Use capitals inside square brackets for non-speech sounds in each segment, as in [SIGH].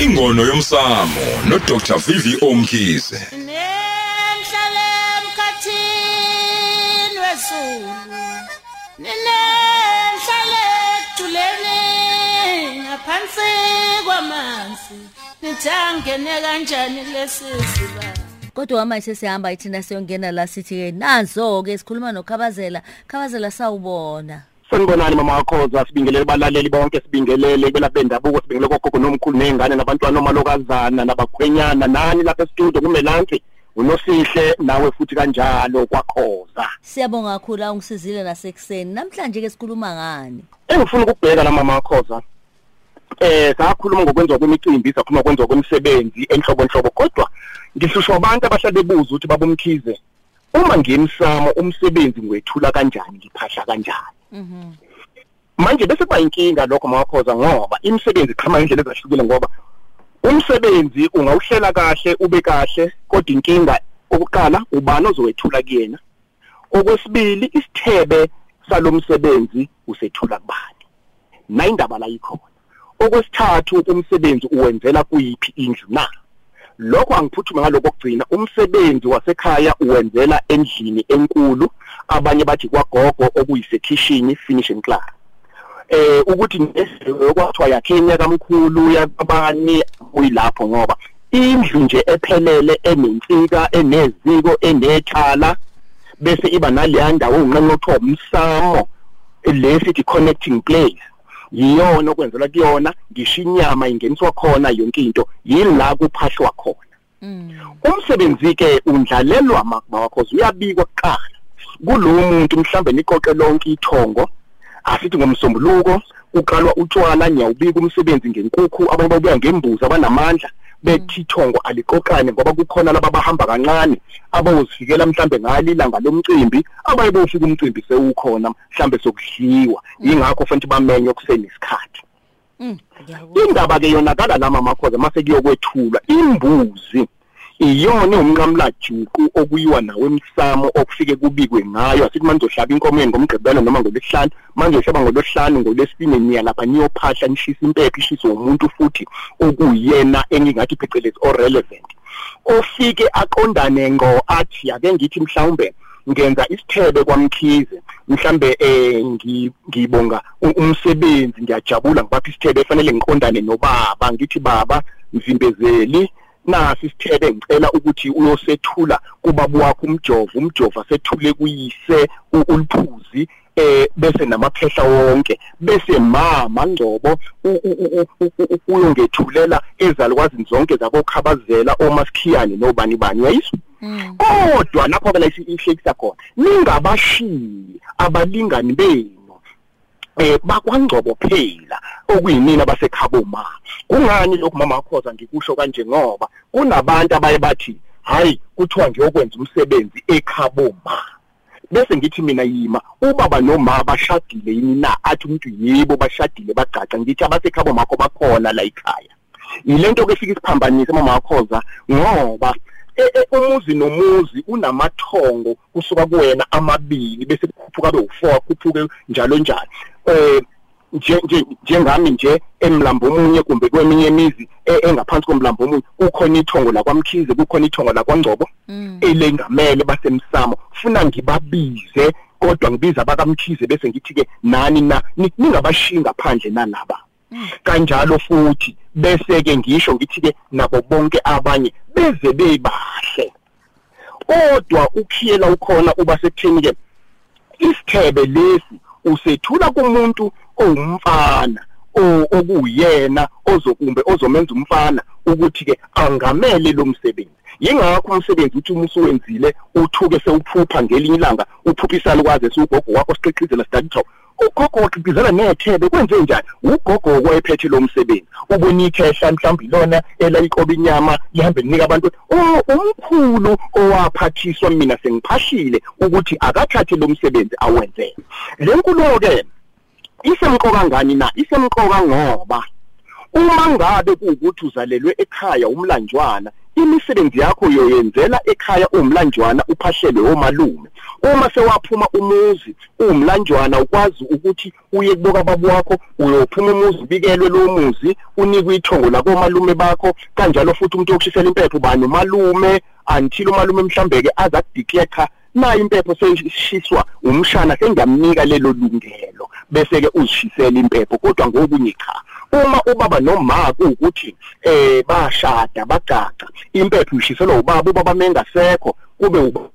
ingono yomsamo no Dr Vivi Omkhize. Nenhlale emkhathini wesulu Nenhlale tuleni ngaphansi kwamanzi Nithangene kanjani lesisiba Kodwa manje sesihamba ithina siyongena la sithi ke nazo ke sikhuluma noKhabazela. Khabazela sawubona. Sanibonani mama wakhoza sibingelele balaleli bonke sibingelele kwelapha bendabuko sibingelele kogogo nomkhulu nezingane nabantwana omalokazana nabakhwenyana nani lapha estudio? Kumelanke unosihle nawe futhi kanjalo kwakhoza. Siyabonga kakhulu ungisizile nasekuseni. Namhlanje ke sikhuluma ngani? Engifuna ukubheka la mama wakhoza eh sakhuluma ngokwenziwa kwemicimbi sakhuluma ngokwenziwa kwemisebenzi enhlobo enhlobo kodwa ngisusho abantu abahlale bebuza ukuthi babumkhize. Uma ngiyemsamo umsebenzi ngwethula kanjani ngiphahla kanjani? Mhm. Manje bese kuba inkinga lokho mawakhoza ngoba imisebenzi iqhama ngendlela ezahlukile ngoba umsebenzi ungawuhlela kahle ube kahle kodwa inkinga okuqala ubani ozowethula kuyena? Okwesibili isithebe salomsebenzi usethula kubani? Nayindaba la ikhona. Okwesithathu umsebenzi uwenzela kuyiphi indlu na? Lokho angiphuthume ngaloko okugcina umsebenzi wasekhaya uwenzela endlini enkulu. Abanye bathi kwagogo okuyisekitchen finish and class. Eh ukuthi kwathiwa yakhenya kamkhulu yakabani uyilapho ngoba indlu nje ephelele enensika eneziko enethala bese iba naleya ndawo unqenqotho umsamo lesithi connecting place. Yiyona okwenzela kuyona ngisho inyama ingeniswa khona yonke into. Yila kuphahlwa khona? Mm. Umsebenzi ke undlalelwa makuma wakho uyabikwa kuqala. Kulo muntu mhlambe niqoqe lonke ithongo asithi ngomsombuluko uqalwa utshwala nyawubika umsebenzi ngenkukhu abanye babuya ngembuzi abanamandla. Bethi ithongo aliqoqane ngoba kukhona laba bahamba kancane abawozifikela mhlambe ngalilanga lomcimbi abaye bofika umcimbi sewukhona mhlambe sokudliwa. Ingakho fanele bamenye kusenesikhathi Mm ngiyakuzwa indaba ke yonakala lama makhoza mase kuyokwethulwa imbuzi. Iyona umnqamlajuku okuyiwa nawe emsamo okufike kubikwe ngayo? Asithi manje uzohlaba inkomo ngomgqibelo noma ngolesihlanu manje uhlaba ngolosihlanu ngolesine niya lapha niyophahla nishisa impepho ishiswe umuntu futhi okuyena engingathi phecelezi o relevant ofike aqondane ngo athi ake ngithi mhlawumbe ngenza isithebe kwamkhize mhlambe eh ngi- ngibonga u- umsebenzi ngiyajabula ngibapha isithebe efanele ngiqondane nobaba ngithi baba mvimbezeli nasi isithebe ngicela ukuthi uyosethula kubaba wakho umjovo umjovo asethule kuyise u- uliphuzi eh bese namaphehla wonke. Bese mama ngcobo u- u- u- u- u- u- uyongethulela ezalukwazini zonke zabokhabazela omaskiyane nobani bani uyayizwa Mm. Kodwa lapho phela ihlekisa khona ningabashiyi abalingani benu eh bakwangcobo phela okuyinina basekhabo ma kungani lokhu mama wakhoza ngikusho kanje ngoba kunabantu abaye bathi hayi kuthiwa ngiyokwenza umsebenzi ekhabo ma bese ngithi mina yima ubaba noma bashadile yini na? Athi umuntu yebo bashadile bagaca ngithi abasekhabo makho bakhona la ekhaya. Yilento ke fika isiphambanise mama wakhoza ngoba e- e- umuzi nomuzi unamathongo kusuka kuwena amabili bese kukhuphuka be u4 kukhuphuke njalo njalo. Eh nje nje njengami nje emlambo omunye kumbe kweminye imizi e- engaphansi komlambo omunye kukhona ithongo la kwamkhize kukhona ithongo la kwangcobo Mm. elengamele basemsamo. Funa ngibabize kodwa ngibiza abakamkhize bese ngithi ke nani na? Ni- ningabashiyi ngaphandle nalaba kanjalo futhi bese ke ngisho ngithi ke nabo bonke abanye beze bebahle. Kodwa ukhiyela ukhona uba sekutheni ke isithebe lesi usethula kumuntu owumfana okuyena ozokumbe ozomenza umfana ukuthi ke angamele lo msebenzi. Yingakho umsebenzi uthi uma usuwenzile uthuke sewuphupha ngelinye ilanga uphupha isalukazi esiwugogo wakho study talk ugogo waqhibizela nethebe kwenze njani? Ugogo okwayephethe lo msebenzi. Ubona ikhehla mhlawumbe ilona elayikoba inyama lihambe linika abantu. Oh umkhulu owaphathiswa mina sengiphahlile ukuthi akathathe lo msebenzi awenze. Le nkulumo ke isemqoka ngani na? Isemqoka ngoba uma ngabe kuwukuthi uzalelwe ekhaya umlanjwana imisebenzi yakho uyoyenzela ekhaya umlanjwana uphahlelwe omalume. Uma sewaphuma umuzi umlanjwana ukwazi ukuthi uye kuboka babo wakho uyophuma umuzi ubikelwe lo muzi unikwe ithongo lakomalume bakho kanjalo futhi umuntu yokushisela impepho bani umalume until umalume mhlambe ke aza kudeclare nayo impepho seshiswa umshana sengamnika lelo lungelo bese ke uzishisela impepho kodwa ngokunye cha uma ubaba noma ukuthi eh bashada bagaca impepho ishiselwa ubaba ubaba mengasekho kube ubaba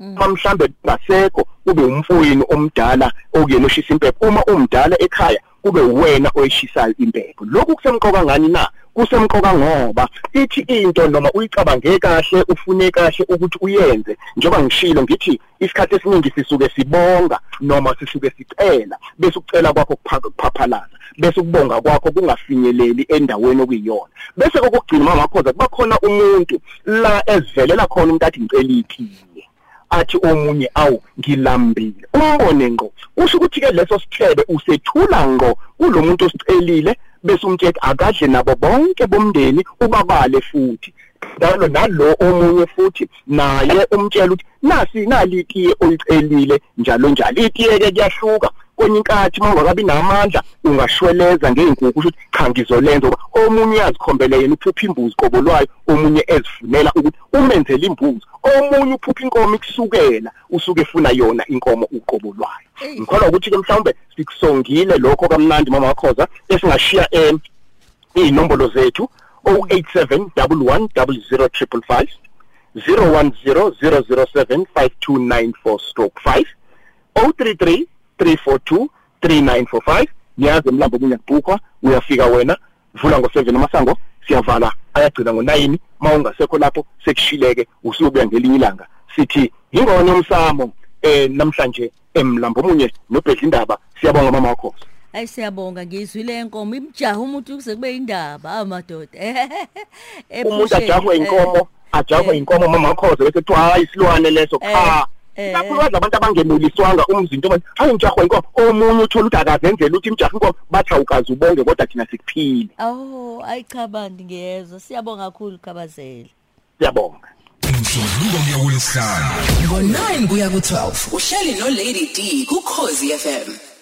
mhlambe ngasekho kube umfowini omdala okuyena oshisa impepho. Uma umdala ekhaya kube uwena oyishisayo impepho. Lokhu kusemqoka ngani na? Kusemqoka ngoba ithi into noma uyicabange kahle ufune kahle ukuthi uyenze. Njengoba ngishilo ngithi isikhathi esiningi sisuke sibonga noma sisuke sicela bese ukucela kwakho kuphaphalaza bese ukubonga kwakho kungafinyeleli endaweni okuyiyona. Bese kokugcina mangakhoza kuba khona umuntu la ezivelela khona umuntu athi ngicela iphile athi omunye awu ngilambile. Umbone ngqo usho ukuthi ke leso sithebe usethula ngqo kulomuntu osicelile bese umthetho akadle nabo bonke bomndeni ubabale futhi. Njalo nalo omunye futhi naye umtshela ukuthi nasi nalitiye oyicelile njalo njalo. Itiye ke kuyahluka. Kwenye inkathi mawungakabi namandla ungashweleza ngeenkukhu ukuthi cha ngizolenza ngoba omunye uyazikhombela yena uphupha imbuzi qobo lwayo omunye ezifunela ukuthi umenzele imbuzi omunye uphupha inkomo ikusukela usuke efuna yona inkomo uqobo lwayo. Ngikholwa ukuthi ke mhlawumbe sikusongile lokho kamnandi mama wakhoza esingashiya em inombolo zethu 087 110055 0100075294 stroke 5 033 342 3945 niyazi emlambo kunye kubhukwa uyafika wena vula ngo7 amasango siyavala ayagcina ngo9 mawungasekho lapho sekushileke usubuya ngelinye ilanga. Sithi ingone yomsamo eh namhlanje emlambo munye nobhedla indaba siyabonga mama wakho Hayi siyabonga ngizwile enkomo imjaha umuntu kuze kube indaba amadoda. [LAUGHS] umuntu ajahwe inkomo ajahwe inkomo mama wakho bese kuthiwa hayi isilwane leso cha. Kakhulukazi abantu abangemuliswanga umzinto manje hayi ngijahwa inkomo omunye uthola ukuthi akazenzela ukuthi imjaha inkomo bathi awukazi ubonge kodwa thina sikuphile. Oh ayichabanti ngiyezwa. Siyabonga kakhulu khabazela. siyabonga. Umsombuluko kuya kulesihlanu ngo-9 kuya ku-12 uhleli no-lady d kukhozi fm